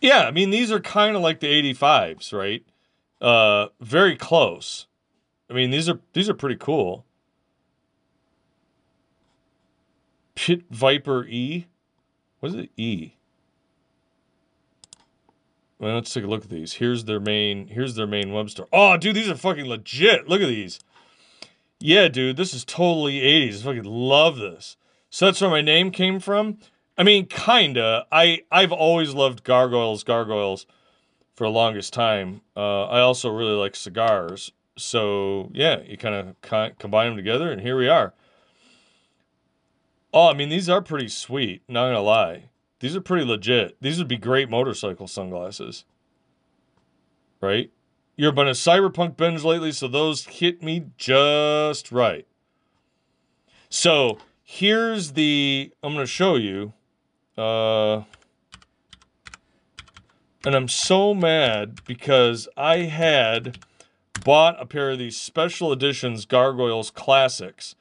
Speaker 1: Yeah, I mean these are kind of like the 85s, right? Uh, very close. I mean these are these are pretty cool. Pit Viper E. What is it? E. Well, let's take a look at these. Here's their main. Here's their main web store. Oh, dude, these are fucking legit. Look at these. Yeah, dude, this is totally 80s. I fucking love this. So that's where my name came from. I mean, kinda. I I've always loved gargoyles, gargoyles, for the longest time. Uh, I also really like cigars. So yeah, you kind of combine them together, and here we are. Oh, I mean, these are pretty sweet. Not gonna lie, these are pretty legit. These would be great motorcycle sunglasses, right? You've been a cyberpunk binge lately, so those hit me just right. So here's the. I'm gonna show you. Uh, and I'm so mad because I had bought a pair of these special editions Gargoyles Classics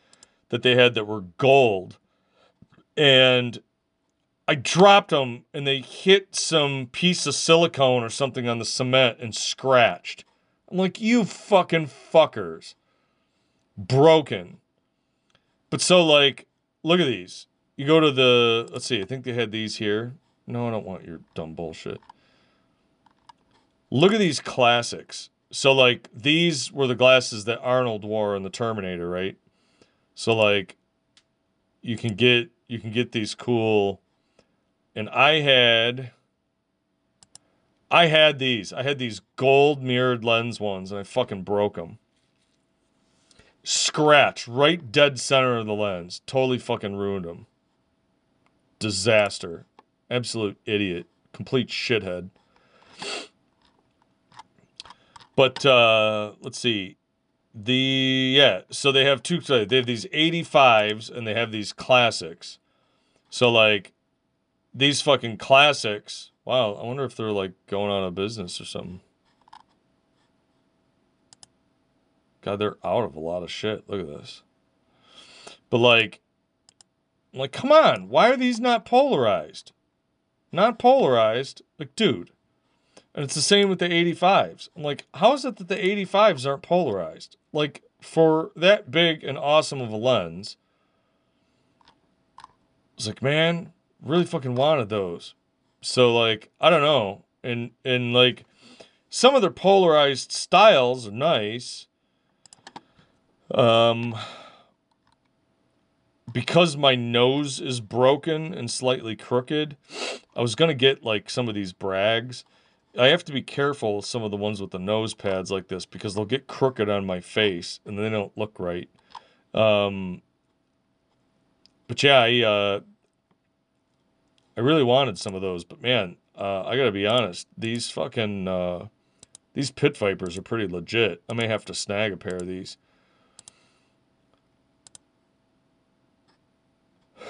Speaker 1: that they had that were gold and I dropped them and they hit some piece of silicone or something on the cement and scratched. I'm like, you fucking fuckers. Broken. But so, like, look at these. You go to the, let's see, I think they had these here. No, I don't want your dumb bullshit. Look at these classics. So, like, these were the glasses that Arnold wore in the Terminator, right? So, like, you can get you can get these cool and I had I had these. I had these gold mirrored lens ones and I fucking broke them. Scratch right dead center of the lens. Totally fucking ruined them. Disaster. Absolute idiot. Complete shithead. But uh let's see. the yeah, so they have two. They have these 85s and they have these classics. So like these fucking classics. Wow, I wonder if they're like going out of business or something. God, they're out of a lot of shit. Look at this. But like, like, come on, why are these not polarized? Not polarized, like, dude. And it's the same with the 85s. I'm like, how is it that the 85s aren't polarized? Like, for that big and awesome of a lens, it's like, man, really fucking wanted those. So like, I don't know. And and like some of their polarized styles are nice. Um because my nose is broken and slightly crooked, I was gonna get like some of these Brags I have to be careful with some of the ones with the nose pads like this because they'll get crooked on my face and they don't look right. Um, but yeah, I, uh, I really wanted some of those, but man, uh, I gotta be honest, these fucking uh, these pit vipers are pretty legit. I may have to snag a pair of these.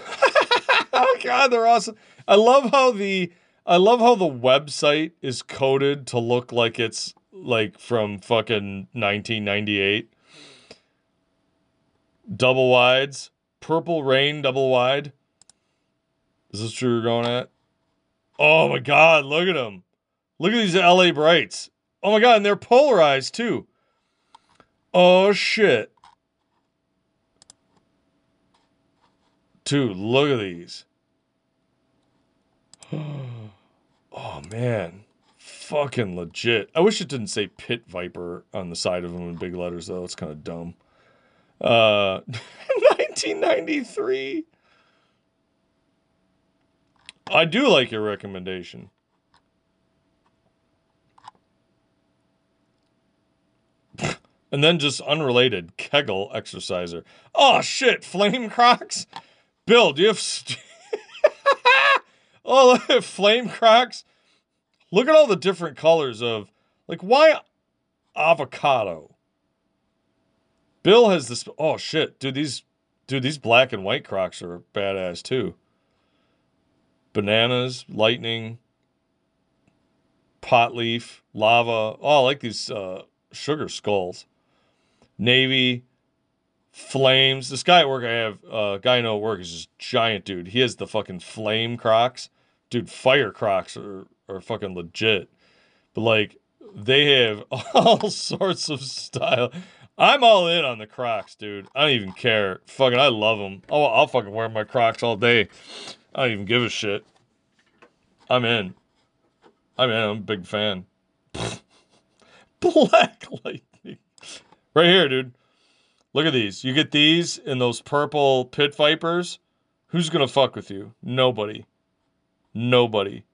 Speaker 1: oh god, they're awesome. I love how the I love how the website is coded to look like it's like from fucking 1998. Double wides, purple rain double wide. Is this true you're going at? Oh my god, look at them. Look at these LA brights. Oh my god, and they're polarized too. Oh shit. Dude, look at these. Oh man, fucking legit. I wish it didn't say Pit Viper on the side of them in big letters though. It's kind of dumb. Uh, 1993. I do like your recommendation. and then just unrelated Kegel exerciser. Oh shit, flame crocs. Bill, do you have? St- Oh, look flame cracks. Look at all the different colors of like why avocado? Bill has this oh shit, dude, these dude, these black and white crocs are badass too. Bananas, lightning, pot leaf, lava. Oh, I like these uh, sugar skulls. Navy, flames. This guy at work I have, uh, guy I know at work is just giant dude. He has the fucking flame crocs dude, fire crocs are, are fucking legit. But like they have all sorts of style. I'm all in on the Crocs, dude. I don't even care. Fucking, I love them. Oh, I'll fucking wear my Crocs all day. I don't even give a shit. I'm in. I'm in. I'm a big fan. Black lightning. Right here, dude. Look at these. You get these in those purple pit vipers. Who's gonna fuck with you? Nobody. Nobody.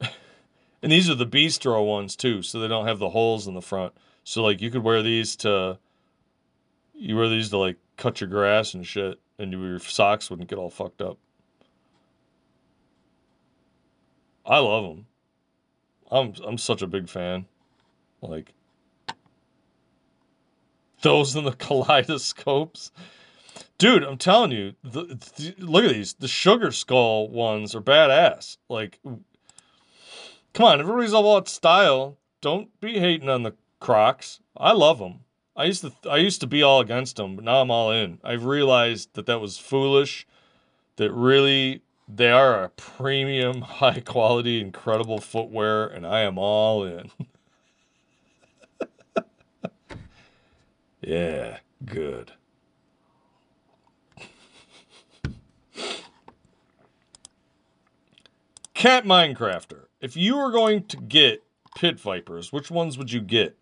Speaker 1: and these are the bistro ones too, so they don't have the holes in the front. So like you could wear these to you wear these to like cut your grass and shit, and your socks wouldn't get all fucked up. I love them. I'm I'm such a big fan. Like those in the kaleidoscopes. Dude, I'm telling you, the, the, look at these. The sugar skull ones are badass. Like, come on, everybody's all about style. Don't be hating on the Crocs. I love them. I used to I used to be all against them, but now I'm all in. I've realized that that was foolish. That really they are a premium, high quality, incredible footwear, and I am all in. yeah, good. Cat Minecrafter. If you were going to get pit vipers, which ones would you get?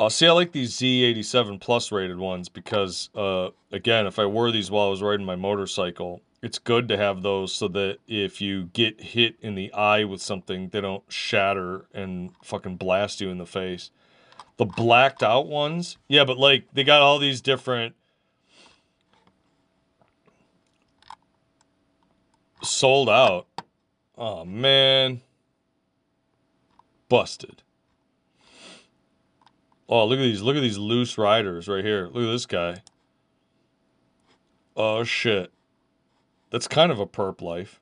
Speaker 1: Uh, see, I like these Z87 Plus rated ones because, uh, again, if I wore these while I was riding my motorcycle, it's good to have those so that if you get hit in the eye with something, they don't shatter and fucking blast you in the face. The blacked out ones, yeah, but like they got all these different sold out. Oh man. Busted. Oh, look at these. Look at these loose riders right here. Look at this guy. Oh, shit. That's kind of a perp life.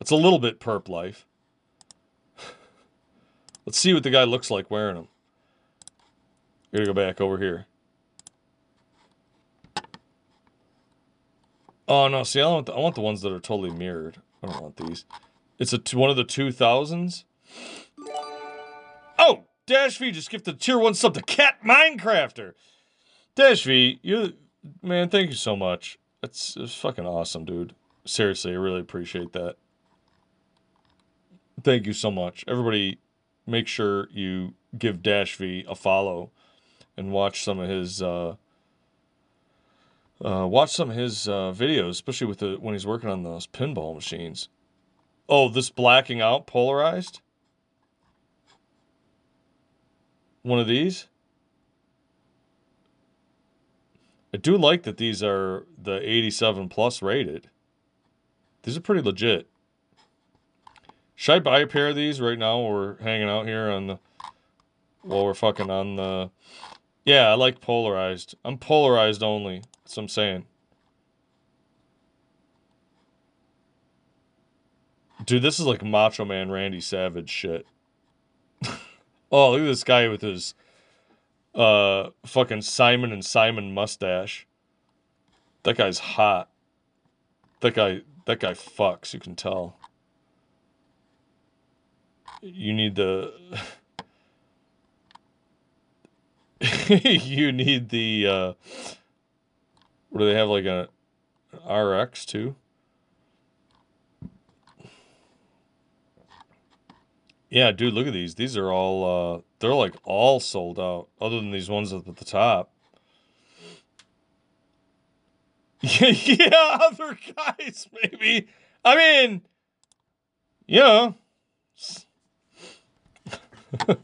Speaker 1: It's a little bit perp life. Let's see what the guy looks like wearing them. Gotta go back over here. Oh no! See, I want the, I want the ones that are totally mirrored. I don't want these. It's a one of the two thousands. Oh, Dash V just gifted tier one sub to Cat Minecrafter. Dash V, you man, thank you so much. That's it's fucking awesome, dude. Seriously, I really appreciate that. Thank you so much, everybody. Make sure you give Dash V a follow and watch some of his. Uh, uh, watch some of his uh, videos, especially with the when he's working on those pinball machines. Oh, this blacking out polarized. One of these. I do like that these are the 87 plus rated. These are pretty legit. Should I buy a pair of these right now? We're hanging out here on the while we're fucking on the. Yeah, I like polarized. I'm polarized only. That's what I'm saying. Dude, this is like Macho Man Randy Savage shit. Oh, look at this guy with his uh fucking Simon and Simon mustache. That guy's hot. That guy that guy fucks, you can tell. You need the you need the uh what do they have like a RX too? Yeah, dude, look at these. These are all uh they're like all sold out other than these ones up at the top. yeah, other guys maybe. I mean, yeah.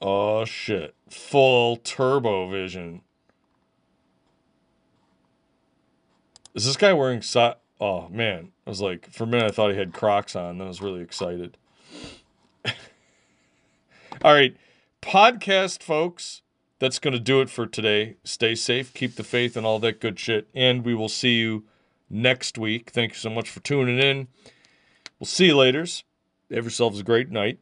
Speaker 1: oh shit full turbo vision. Is this guy wearing so- Oh man, I was like, for a minute I thought he had Crocs on. Then I was really excited. All right, podcast folks. That's going to do it for today. Stay safe, keep the faith, and all that good shit. And we will see you next week. Thank you so much for tuning in. We'll see you later. Have yourselves a great night.